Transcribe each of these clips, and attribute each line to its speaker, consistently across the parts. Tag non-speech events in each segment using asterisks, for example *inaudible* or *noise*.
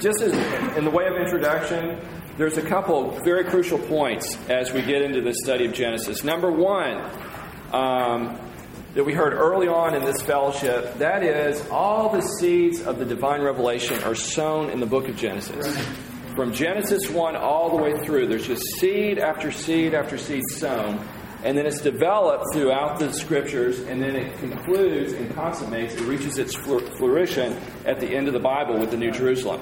Speaker 1: just as in the way of introduction, there's a couple very crucial points as we get into the study of Genesis. Number one, um, that we heard early on in this fellowship, that is, all the seeds of the divine revelation are sown in the book of Genesis. From Genesis 1 all the way through, there's just seed after seed after seed sown and then it's developed throughout the scriptures, and then it concludes and consummates, it reaches its fruition at the end of the Bible with the New Jerusalem.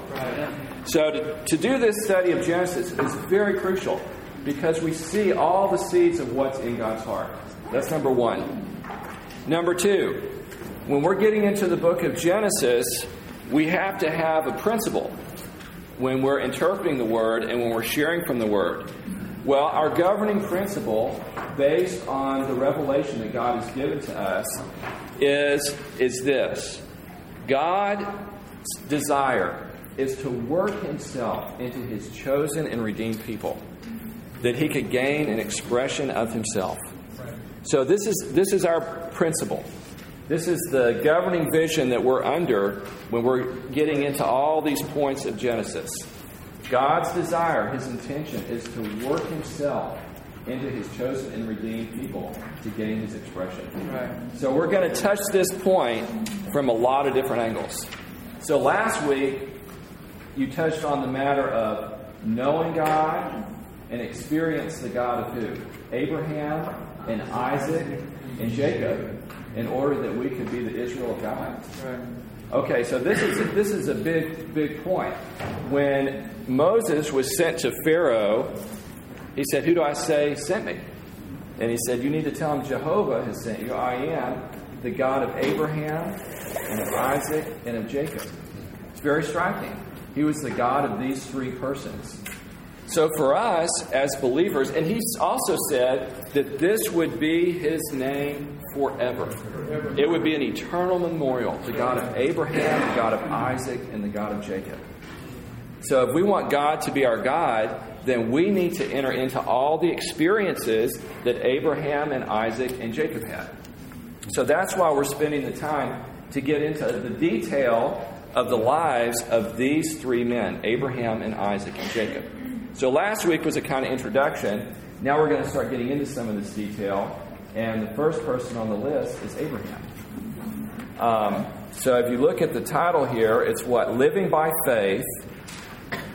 Speaker 1: So, to, to do this study of Genesis is very crucial because we see all the seeds of what's in God's heart. That's number one. Number two, when we're getting into the book of Genesis, we have to have a principle when we're interpreting the Word and when we're sharing from the Word. Well, our governing principle, based on the revelation that God has given to us, is, is this God's desire is to work himself into his chosen and redeemed people, that he could gain an expression of himself. So, this is, this is our principle. This is the governing vision that we're under when we're getting into all these points of Genesis. God's desire, his intention, is to work himself into his chosen and redeemed people to gain his expression. Right. So we're going to touch this point from a lot of different angles. So last week, you touched on the matter of knowing God and experience the God of who? Abraham and Isaac and Jacob in order that we could be the Israel of God. Right. Okay, so this is this is a big big point. When Moses was sent to Pharaoh, he said, "Who do I say sent me?" And he said, "You need to tell him Jehovah has sent you. I am the God of Abraham and of Isaac and of Jacob." It's very striking. He was the God of these three persons. So for us as believers, and he also said that this would be his name forever. It would be an eternal memorial to God of Abraham, the God of Isaac, and the God of Jacob. So if we want God to be our God, then we need to enter into all the experiences that Abraham and Isaac and Jacob had. So that's why we're spending the time to get into the detail of the lives of these three men Abraham and Isaac and Jacob. So last week was a kind of introduction. Now we're going to start getting into some of this detail. And the first person on the list is Abraham. Um, so if you look at the title here, it's what? Living by faith,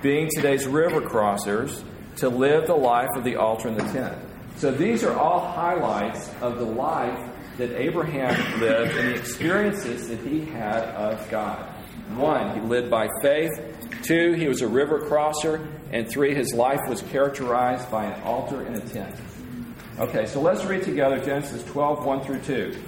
Speaker 1: being today's river crossers, to live the life of the altar and the tent. So these are all highlights of the life that Abraham lived and the experiences that he had of God. One, he lived by faith. Two, he was a river crosser. And three, his life was characterized by an altar and a tent. Okay, so let's read together Genesis 12, 1 through 2.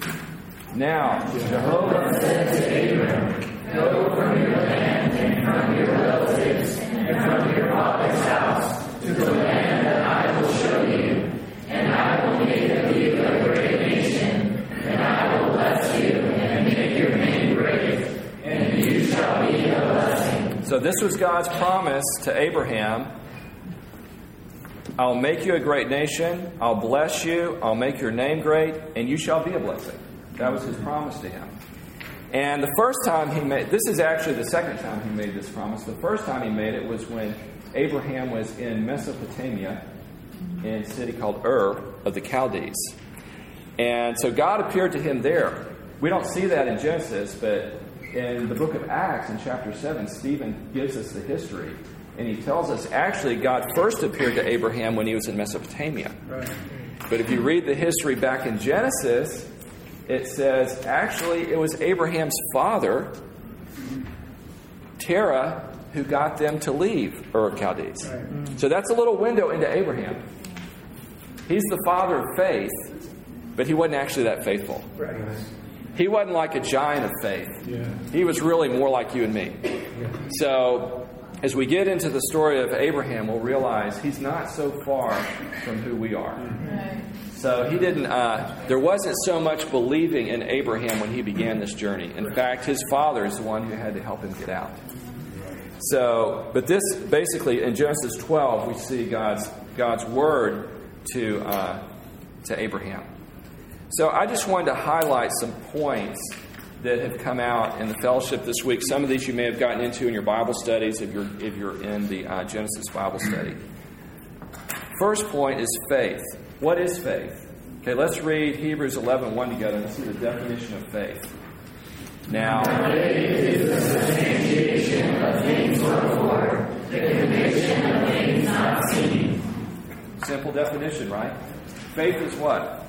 Speaker 1: Now, Jehovah said to Abram, Go from your land and from your relatives and from your father's house to the land that I will show you, and I will make of you a great nation, and I will bless you and make your name great, and you shall be a blessing. So, this was God's promise to Abraham I'll make you a great nation. I'll bless you. I'll make your name great, and you shall be a blessing. That was his promise to him. And the first time he made this is actually the second time he made this promise. The first time he made it was when Abraham was in Mesopotamia in a city called Ur of the Chaldees. And so God appeared to him there. We don't see that in Genesis, but in the book of Acts, in chapter 7, Stephen gives us the history and he tells us actually God first appeared to Abraham when he was in Mesopotamia. Right. But if you read the history back in Genesis, it says actually it was Abraham's father, Terah, who got them to leave Ur of Chaldees. Right. Mm. So that's a little window into Abraham. He's the father of faith, but he wasn't actually that faithful. Right. He wasn't like a giant of faith. Yeah. He was really more like you and me. Yeah. So as we get into the story of Abraham, we'll realize he's not so far from who we are. Mm-hmm. So he didn't, uh, there wasn't so much believing in Abraham when he began this journey. In fact, his father is the one who had to help him get out. So, but this basically, in Genesis 12, we see God's, God's word to, uh, to Abraham. So I just wanted to highlight some points that have come out in the fellowship this week. Some of these you may have gotten into in your Bible studies if you're, if you're in the uh, Genesis Bible study. First point is faith. What is faith? Okay, let's read Hebrews 11 1 together and see the definition of faith. Now, faith is the substantiation of things. Simple definition, right? Faith is what?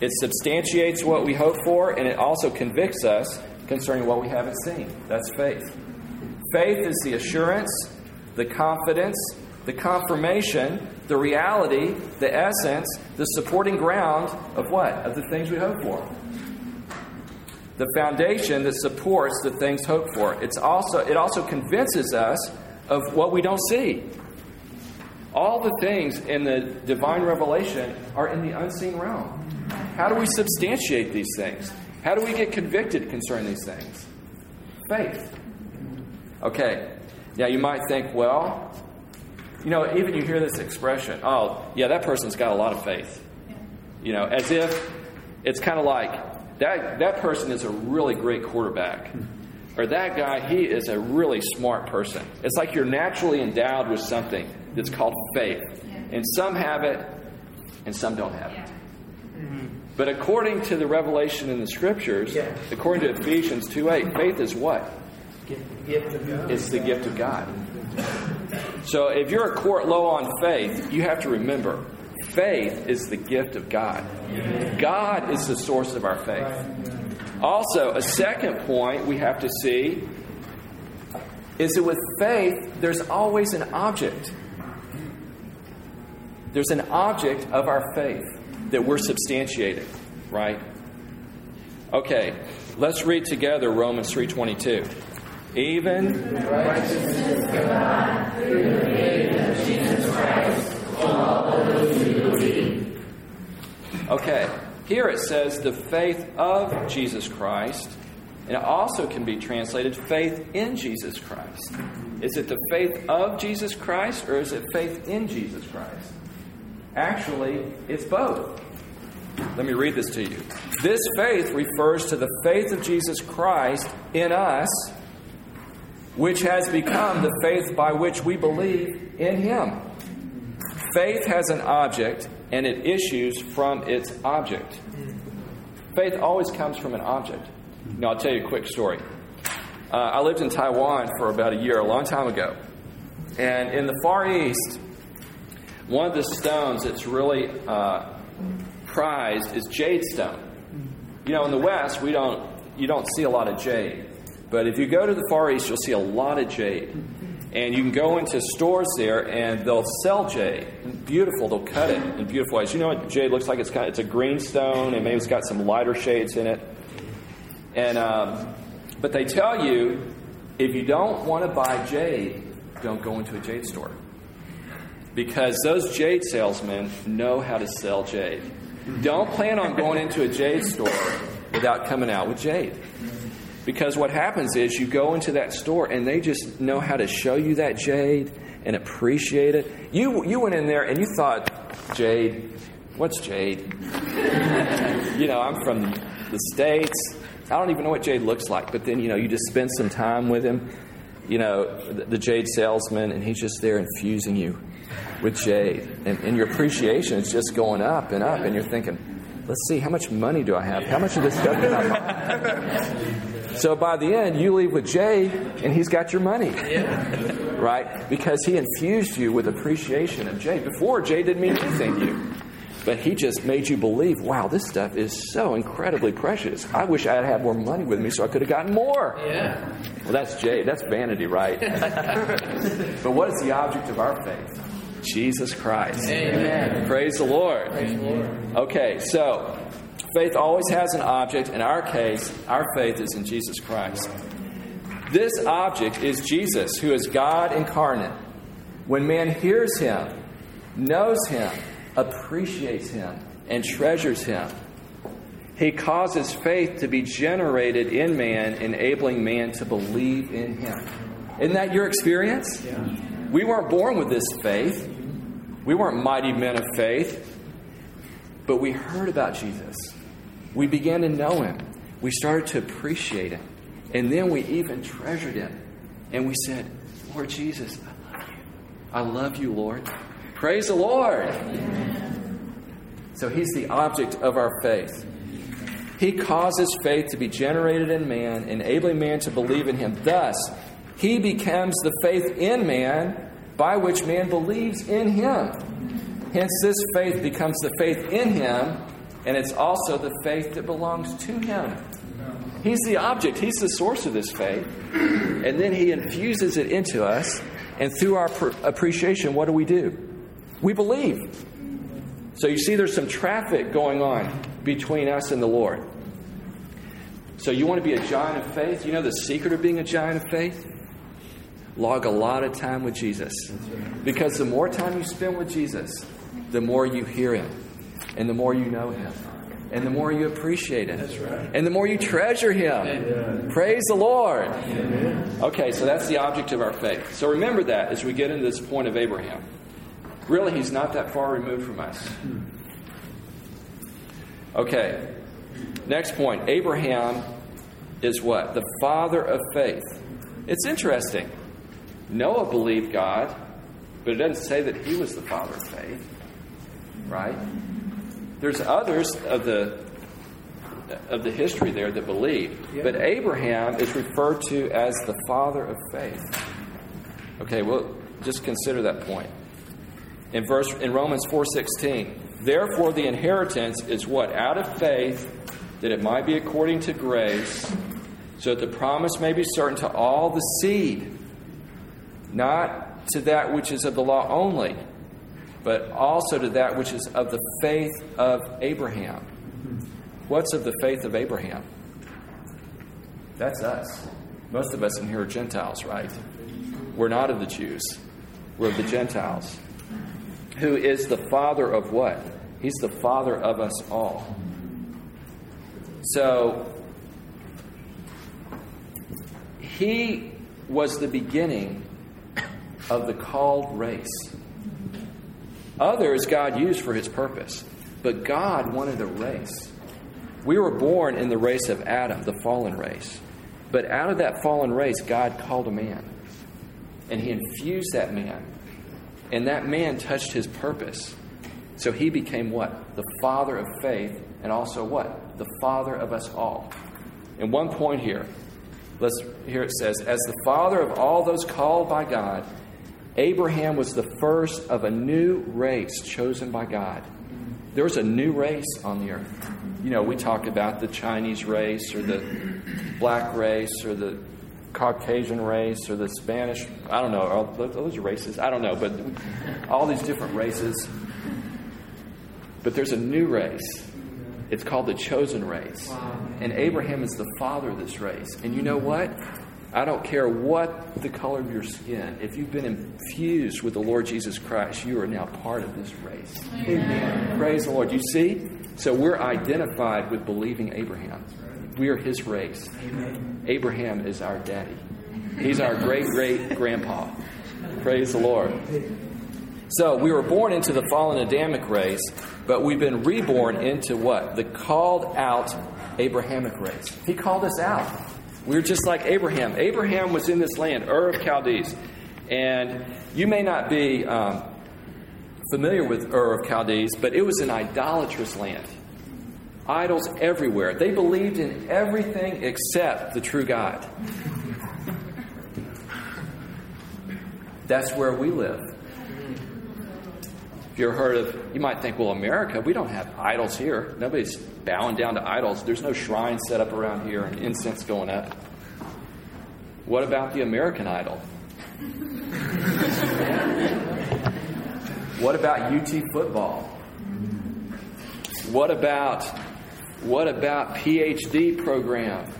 Speaker 1: It substantiates what we hope for, and it also convicts us concerning what we haven't seen. That's faith. Faith is the assurance, the confidence, the confirmation, the reality, the essence, the supporting ground of what? Of the things we hope for. The foundation that supports the things hoped for. It's also, it also convinces us of what we don't see. All the things in the divine revelation are in the unseen realm. How do we substantiate these things? How do we get convicted concerning these things? Faith. Okay. Now you might think, well, you know, even you hear this expression, oh, yeah, that person's got a lot of faith. You know, as if it's kind of like that, that person is a really great quarterback. Or that guy, he is a really smart person. It's like you're naturally endowed with something that's called faith. And some have it, and some don't have it. But according to the revelation in the scriptures, according to Ephesians 2 8, faith is what? It's the gift of God. So if you're a court low on faith, you have to remember faith is the gift of God. God is the source of our faith. Also, a second point we have to see is that with faith, there's always an object. There's an object of our faith that we're substantiating, right? Okay, let's read together Romans 3:22. Even righteousness of God through the faith of Jesus Christ all those who believe. Okay, here it says the faith of Jesus Christ, and it also can be translated faith in Jesus Christ. Is it the faith of Jesus Christ or is it faith in Jesus Christ? Actually, it's both. Let me read this to you. This faith refers to the faith of Jesus Christ in us which has become the faith by which we believe in Him. Faith has an object, and it issues from its object. Faith always comes from an object. Now, I'll tell you a quick story. Uh, I lived in Taiwan for about a year, a long time ago. And in the Far East, one of the stones that's really uh, prized is jade stone. You know, in the West, we don't, you don't see a lot of jade. But if you go to the Far East, you'll see a lot of jade. And you can go into stores there and they'll sell jade. Beautiful, they'll cut it in beautiful ways. You know what jade looks like? It's, kind of, it's a green stone and maybe it's got some lighter shades in it. And, um, but they tell you if you don't want to buy jade, don't go into a jade store. Because those jade salesmen know how to sell jade. Don't plan on going into a jade store without coming out with jade. Because what happens is you go into that store and they just know how to show you that jade and appreciate it. You, you went in there and you thought, Jade, what's jade? *laughs* you know, I'm from the States. I don't even know what jade looks like. But then, you know, you just spend some time with him, you know, the, the jade salesman, and he's just there infusing you with jade. And, and your appreciation is just going up and up, and you're thinking, let's see, how much money do I have? How much of this stuff can I buy? *laughs* So by the end, you leave with jade, and he's got your money. Right? Because he infused you with appreciation of jade. Before, jade didn't mean anything to you. But he just made you believe, wow, this stuff is so incredibly precious. I wish I had had more money with me so I could have gotten more. Yeah. Well, that's jade. That's vanity, right? *laughs* but what is the object of our faith? Jesus Christ. Amen. Praise the Lord. Praise the Lord. Okay, so Faith always has an object. In our case, our faith is in Jesus Christ. This object is Jesus, who is God incarnate. When man hears him, knows him, appreciates him, and treasures him, he causes faith to be generated in man, enabling man to believe in him. Isn't that your experience? Yeah. We weren't born with this faith. We weren't mighty men of faith. But we heard about Jesus. We began to know him. we started to appreciate him. And then we even treasured him. And we said, Lord Jesus, I love you. I love you, Lord. Praise the Lord. So he's the object of our faith. He causes faith to be generated in man, enabling man to believe in him. Thus, he becomes the faith in man by which man believes in him. Hence, this faith becomes the faith in him, and it's also the faith that belongs to him. He's the object, he's the source of this faith. And then he infuses it into us, and through our appreciation, what do we do? We believe. So you see, there's some traffic going on between us and the Lord. So you want to be a giant of faith? You know the secret of being a giant of faith? Log a lot of time with Jesus. Because the more time you spend with Jesus, the more you hear him, and the more you know him, and the more you appreciate him, and the more you treasure him. Praise the Lord. Okay, so that's the object of our faith. So remember that as we get into this point of Abraham. Really, he's not that far removed from us. Okay, next point Abraham is what? The father of faith. It's interesting. Noah believed God, but it doesn't say that he was the father of faith, right? There's others of the of the history there that believe, but Abraham is referred to as the father of faith. Okay, well, just consider that point in verse in Romans 4:16. Therefore the inheritance is what out of faith that it might be according to grace so that the promise may be certain to all the seed not to that which is of the law only but also to that which is of the faith of Abraham. What's of the faith of Abraham? That's us. Most of us in here are Gentiles, right? We're not of the Jews. We're of the Gentiles who is the father of what? He's the father of us all. So, he was the beginning of the called race. Others God used for his purpose, but God wanted a race. We were born in the race of Adam, the fallen race. But out of that fallen race, God called a man. And he infused that man and that man touched his purpose. So he became what? The father of faith, and also what? The father of us all. And one point here. Let's here it says, as the father of all those called by God, Abraham was the first of a new race chosen by God. There was a new race on the earth. You know, we talk about the Chinese race or the black race or the Caucasian race or the Spanish, I don't know, those are races, I don't know, but all these different races. But there's a new race. It's called the chosen race. And Abraham is the father of this race. And you know what? I don't care what the color of your skin. If you've been infused with the Lord Jesus Christ, you are now part of this race. Amen. Praise the Lord. You see? So we're identified with believing Abraham. We are his race. Amen. Abraham is our daddy. He's our great great grandpa. Praise the Lord. So we were born into the fallen Adamic race, but we've been reborn into what? The called out Abrahamic race. He called us out. We are just like Abraham. Abraham was in this land, Ur of Chaldees. And you may not be um, familiar with Ur of Chaldees, but it was an idolatrous land idols everywhere. They believed in everything except the true God. That's where we live. If you've heard of, you might think, well, America, we don't have idols here. Nobody's bowing down to idols. There's no shrine set up around here and incense going up. What about the American idol? what about UT football? What about what about PhD program?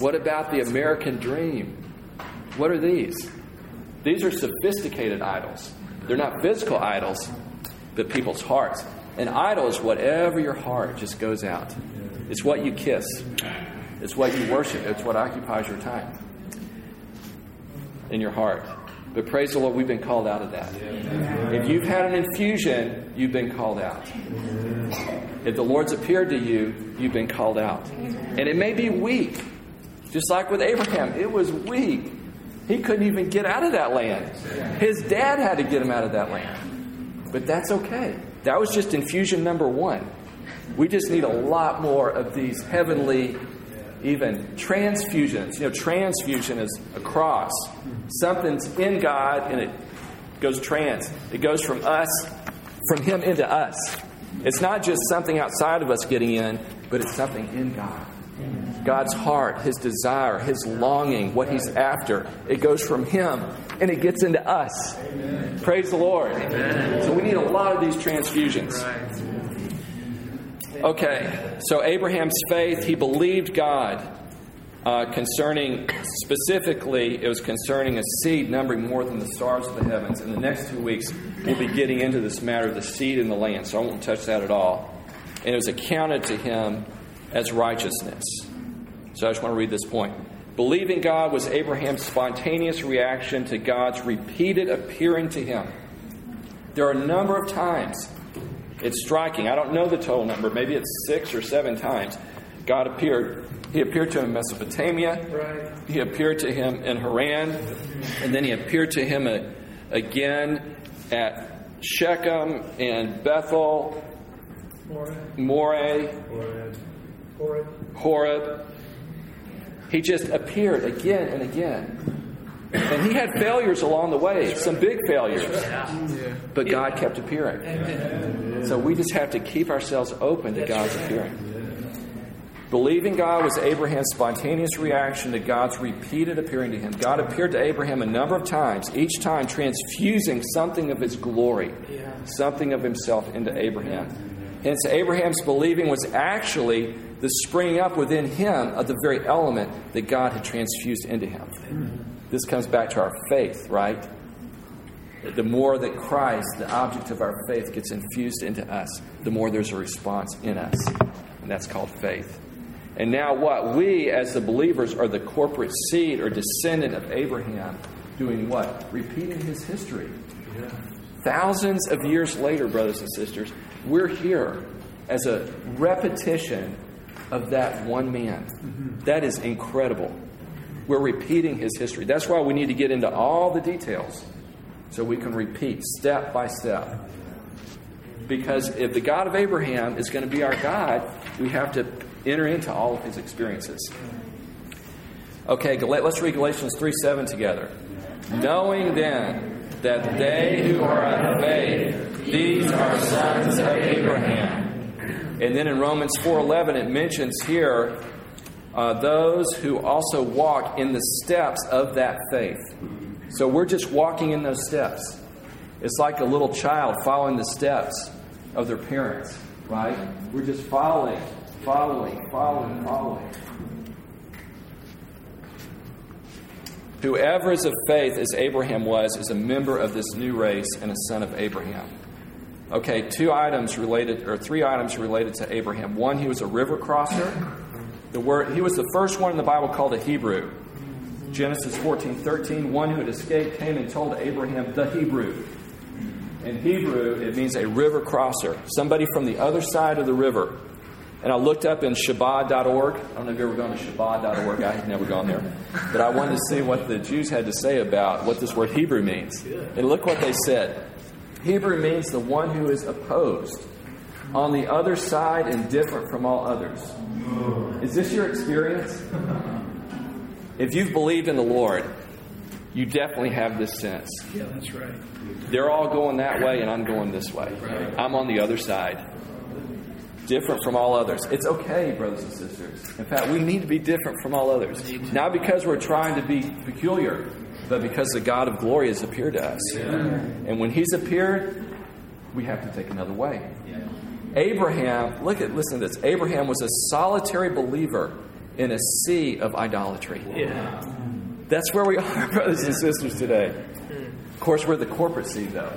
Speaker 1: What about the American dream? What are these? These are sophisticated idols. They're not physical idols, but people's hearts. An idol is whatever your heart just goes out. It's what you kiss. It's what you worship. It's what occupies your time in your heart. But praise the Lord, we've been called out of that. If you've had an infusion, you've been called out. If the Lord's appeared to you, you've been called out. And it may be weak, just like with Abraham. It was weak. He couldn't even get out of that land. His dad had to get him out of that land. But that's okay. That was just infusion number one. We just need a lot more of these heavenly, even transfusions. You know, transfusion is a cross. Something's in God and it goes trans. It goes from us, from Him into us. It's not just something outside of us getting in, but it's something in God. God's heart, His desire, His longing, what He's after. It goes from Him and it gets into us. Amen. Praise the Lord. Amen. So we need a lot of these transfusions. Okay, so Abraham's faith, he believed God uh, concerning, specifically, it was concerning a seed numbering more than the stars of the heavens. In the next two weeks, we'll be getting into this matter of the seed in the land, so I won't touch that at all. And it was accounted to him as righteousness. So I just want to read this point. Believing God was Abraham's spontaneous reaction to God's repeated appearing to him. There are a number of times, it's striking, I don't know the total number, maybe it's six or seven times, God appeared. He appeared to him in Mesopotamia, right. he appeared to him in Haran, and then he appeared to him again at Shechem and Bethel, Moreh, Horeb. Horeb. He just appeared again and again. And he had failures along the way, some big failures. But God kept appearing. So we just have to keep ourselves open to God's appearing. Believing God was Abraham's spontaneous reaction to God's repeated appearing to him. God appeared to Abraham a number of times, each time transfusing something of his glory, something of himself into Abraham. Hence, Abraham's believing was actually the springing up within him of the very element that God had transfused into him. This comes back to our faith, right? The more that Christ, the object of our faith, gets infused into us, the more there's a response in us. And that's called faith. And now, what? We, as the believers, are the corporate seed or descendant of Abraham, doing what? Repeating his history. Yeah. Thousands of years later, brothers and sisters, we're here as a repetition of that one man. Mm-hmm. That is incredible. We're repeating his history. That's why we need to get into all the details so we can repeat step by step. Because if the God of Abraham is going to be our God, we have to enter into all of his experiences. Okay, let's read Galatians 3 7 together. Knowing then that they who are of faith, these are sons of Abraham. And then in Romans 4:11 it mentions here uh, those who also walk in the steps of that faith. So we're just walking in those steps. It's like a little child following the steps of their parents, right? We're just following, following, following, following. Whoever is of faith, as Abraham was, is a member of this new race and a son of Abraham. Okay, two items related, or three items related to Abraham. One, he was a river crosser. The word he was the first one in the Bible called a Hebrew. Genesis 14, 13, one who had escaped came and told Abraham the Hebrew. In Hebrew, it means a river crosser, somebody from the other side of the river. And I looked up in Chabad.org. I don't know if you've ever gone to Chabad.org. I've never gone there. But I wanted to see what the Jews had to say about what this word Hebrew means. And look what they said. Hebrew means the one who is opposed, on the other side and different from all others. Is this your experience? If you've believed in the Lord, you definitely have this sense.
Speaker 2: Yeah, that's right.
Speaker 1: They're all going that way, and I'm going this way. Right. I'm on the other side. Different from all others. It's okay, brothers and sisters. In fact, we need to be different from all others. Not because we're trying to be peculiar, but because the God of glory has appeared to us. Yeah. And when He's appeared, we have to take another way. Yeah. Abraham, look at listen to this. Abraham was a solitary believer in a sea of idolatry. Yeah. That's where we are, *laughs* brothers and sisters, today. Of course, we're the corporate seed, though.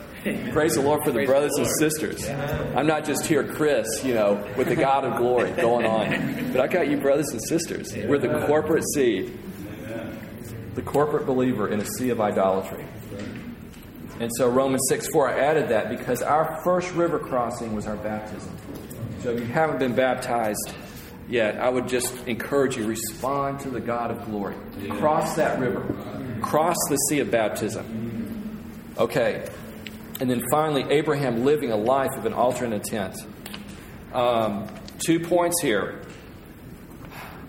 Speaker 1: Praise the Lord for the Praise brothers the and sisters. Yeah. I'm not just here, Chris, you know, with the God of glory going on. *laughs* But I got you, brothers and sisters. We're the corporate seed the corporate believer in a sea of idolatry. And so Romans 6 4, I added that because our first river crossing was our baptism. So if you haven't been baptized, yet, I would just encourage you respond to the God of glory. Cross that river, cross the sea of baptism. Okay. And then finally, Abraham living a life of an altar and a tent. Um, two points here.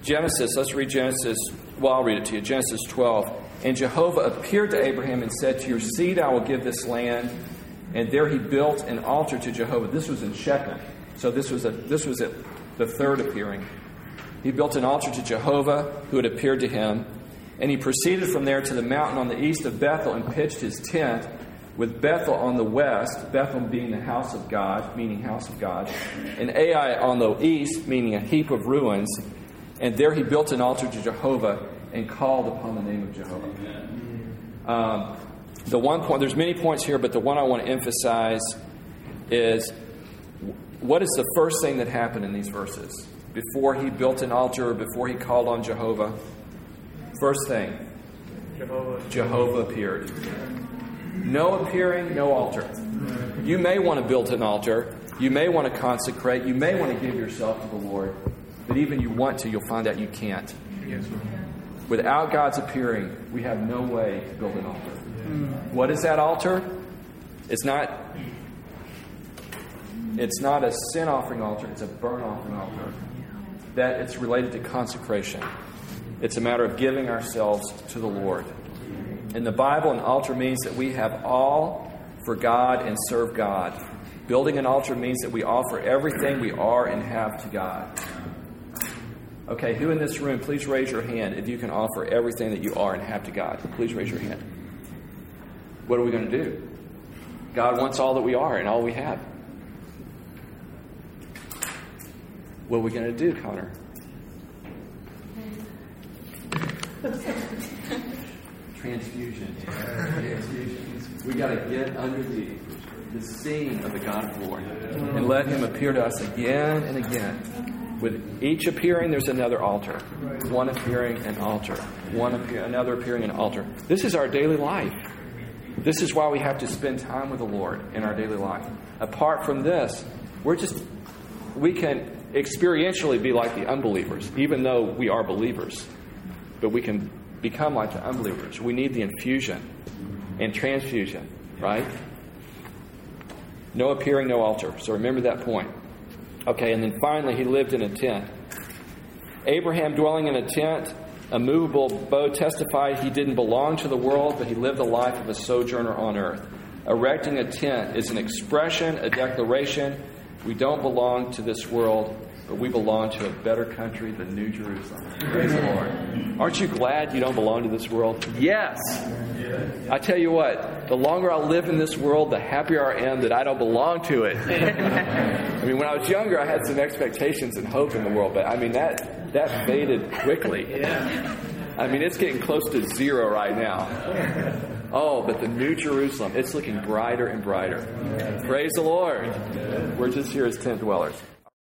Speaker 1: Genesis, let's read Genesis. Well, I'll read it to you. Genesis 12. And Jehovah appeared to Abraham and said, To your seed I will give this land. And there he built an altar to Jehovah. This was in Shechem. So this was, a, this was a, the third appearing. He built an altar to Jehovah, who had appeared to him. And he proceeded from there to the mountain on the east of Bethel and pitched his tent with Bethel on the west, Bethel being the house of God, meaning house of God, and Ai on the east, meaning a heap of ruins. And there he built an altar to Jehovah and called upon the name of Jehovah. Um, the one point, there's many points here, but the one I want to emphasize is what is the first thing that happened in these verses? Before he built an altar, or before he called on Jehovah? First thing, Jehovah, Jehovah appeared. No appearing, no altar. You may want to build an altar. You may want to consecrate. You may want to give yourself to the Lord. But even you want to, you'll find out you can't. Without God's appearing, we have no way to build an altar. Hmm. What is that altar? It's not it's not a sin offering altar, it's a burnt offering altar. That it's related to consecration. It's a matter of giving ourselves to the Lord. In the Bible, an altar means that we have all for God and serve God. Building an altar means that we offer everything we are and have to God. Okay, who in this room, please raise your hand if you can offer everything that you are and have to God. Please raise your hand. What are we going to do? God wants all that we are and all we have. What are we going to do, Connor? Transfusion. Transfusion. We got to get under the, the scene of the God of glory and let Him appear to us again and again. With each appearing, there's another altar. One appearing, an altar. One appear, another appearing, an altar. This is our daily life. This is why we have to spend time with the Lord in our daily life. Apart from this, we're just we can experientially be like the unbelievers, even though we are believers. But we can become like the unbelievers. We need the infusion and transfusion, right? No appearing, no altar. So remember that point. Okay, and then finally, he lived in a tent. Abraham dwelling in a tent, a movable bow testified he didn't belong to the world, but he lived the life of a sojourner on earth. Erecting a tent is an expression, a declaration. We don't belong to this world, but we belong to a better country, the New Jerusalem. Praise the Lord. Aren't you glad you don't belong to this world? Yes. I tell you what, the longer I live in this world, the happier I am that I don't belong to it. *laughs* I mean, when I was younger, I had some expectations and hope in the world, but I mean, that, that faded quickly. I mean, it's getting close to zero right now. Oh, but the New Jerusalem, it's looking brighter and brighter. Praise the Lord. We're just here as tent dwellers.